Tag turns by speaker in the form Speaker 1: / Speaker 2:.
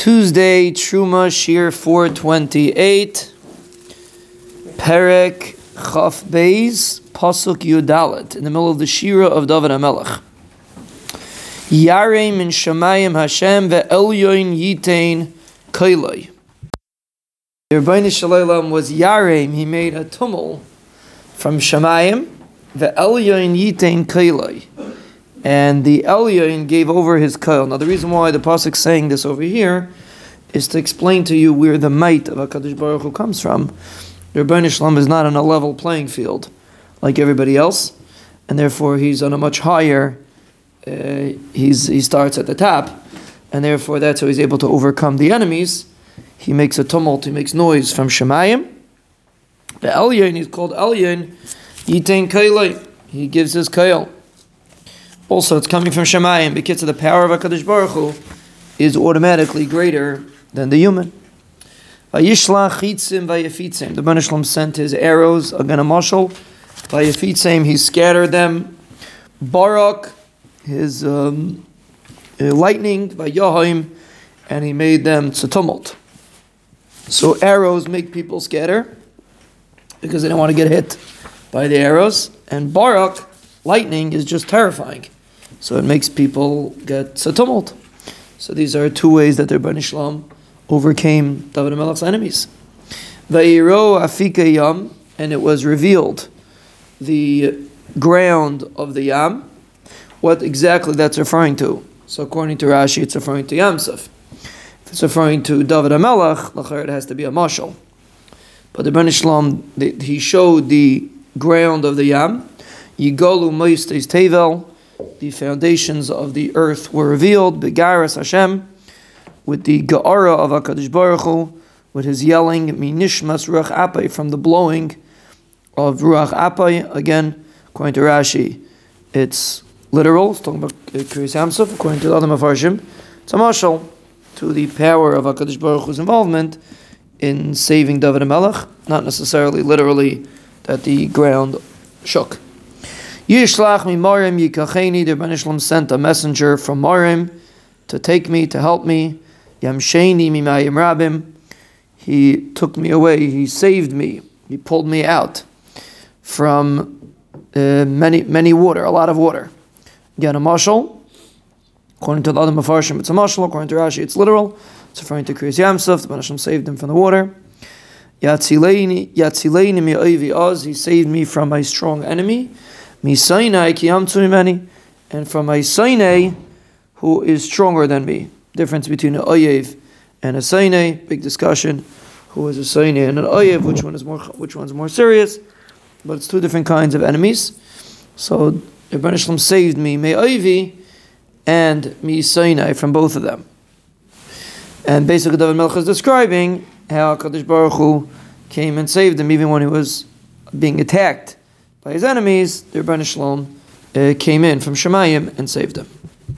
Speaker 1: Tuesday, Truma Shir 428, Perek Chaf Beis, Pasuk Yudalit, in the middle of the Shira of David HaMelech. Yarei min Shemayim Hashem ve'elyoin yitain kailoi. The Ribbono Shel Olam was Yareim, he made a tumul from Shemayim, ve'elyoin yitain kailoi and the Elyon gave over his kail. Now, the reason why the pasuk saying this over here is to explain to you where the might of Hakadosh Baruch Hu comes from. The Ribbono Shel Olam is not on a level playing field like everybody else, and therefore he's on a much higher. Uh, he's he starts at the top, and therefore that's how he's able to overcome the enemies. He makes a tumult, he makes noise from Shemayim. The Elyon is called Elyon. Yitain Kailai. He gives his kail. Also, it's coming from Shemayim because of the power of Hakadosh Baruch Hu is automatically greater than the human. Vayishlach chitzim vayafitzim. The Banishlam sent his arrows again a mashal. He scattered them. Barak, his um, uh, lightning, vayahaim, and he made them to tumult. So arrows make people scatter because they don't want to get hit by the arrows, and Barak, lightning, is just terrifying. So it makes people get a tumult. So these are two ways that the Ribbono Shel Olam overcame David Melech's enemies. Vayiro afika yam, and it was revealed the ground of the yam. What exactly that's referring to? So according to Rashi, it's referring to Yamsuf. If it's referring to David HaMelech, it has to be a mashal. But the Ribbono Shel Olam, he showed the ground of the yam. Yigolu moistes tevel, the foundations of the earth were revealed, Begaras Hashem, with the Ga'ara of HaKadosh Baruch Hu, with his yelling, Minishmas Ruach Apai, from the blowing of Ruach Apai. Again, according to Rashi, it's literal, it's talking about Kriyas Yamsuf, according to the other Mafarshim, it's a mashal to the power of HaKadosh Baruch Hu's involvement in saving David Melech, not necessarily literally that the ground shook. Yishlach mi Marim yikacheni. The Ribbono Shel Olam sent a messenger from Marim to take me, to help me. Yamsheni mi mayim rabim. He took me away. He saved me. He pulled me out from uh, many many water, a lot of water. Again, a mashal. According to the other mafarshim, it's a mashal. According to Rashi, it's literal. It's referring to Kriyas Yamsuf. The Rebbeinu saved him from the water. Yatzileini Yatzileini mi oivi oz. He saved me from my strong enemy. Misainai kiyamtu mimeni, and from a Sainai who is stronger than me. Difference between an Oyev and a Sainai, big discussion. Who is a Sainai and an Oyev, which one is more which one's more serious? But it's two different kinds of enemies. So Ibn Shalom saved me, me Oyevi and me Sainai from both of them. And basically David Melech is describing how Kadosh Baruch Hu came and saved him even when he was being attacked by his enemies, the Ribbono Shel Olam uh, came in from Shemayim and saved them.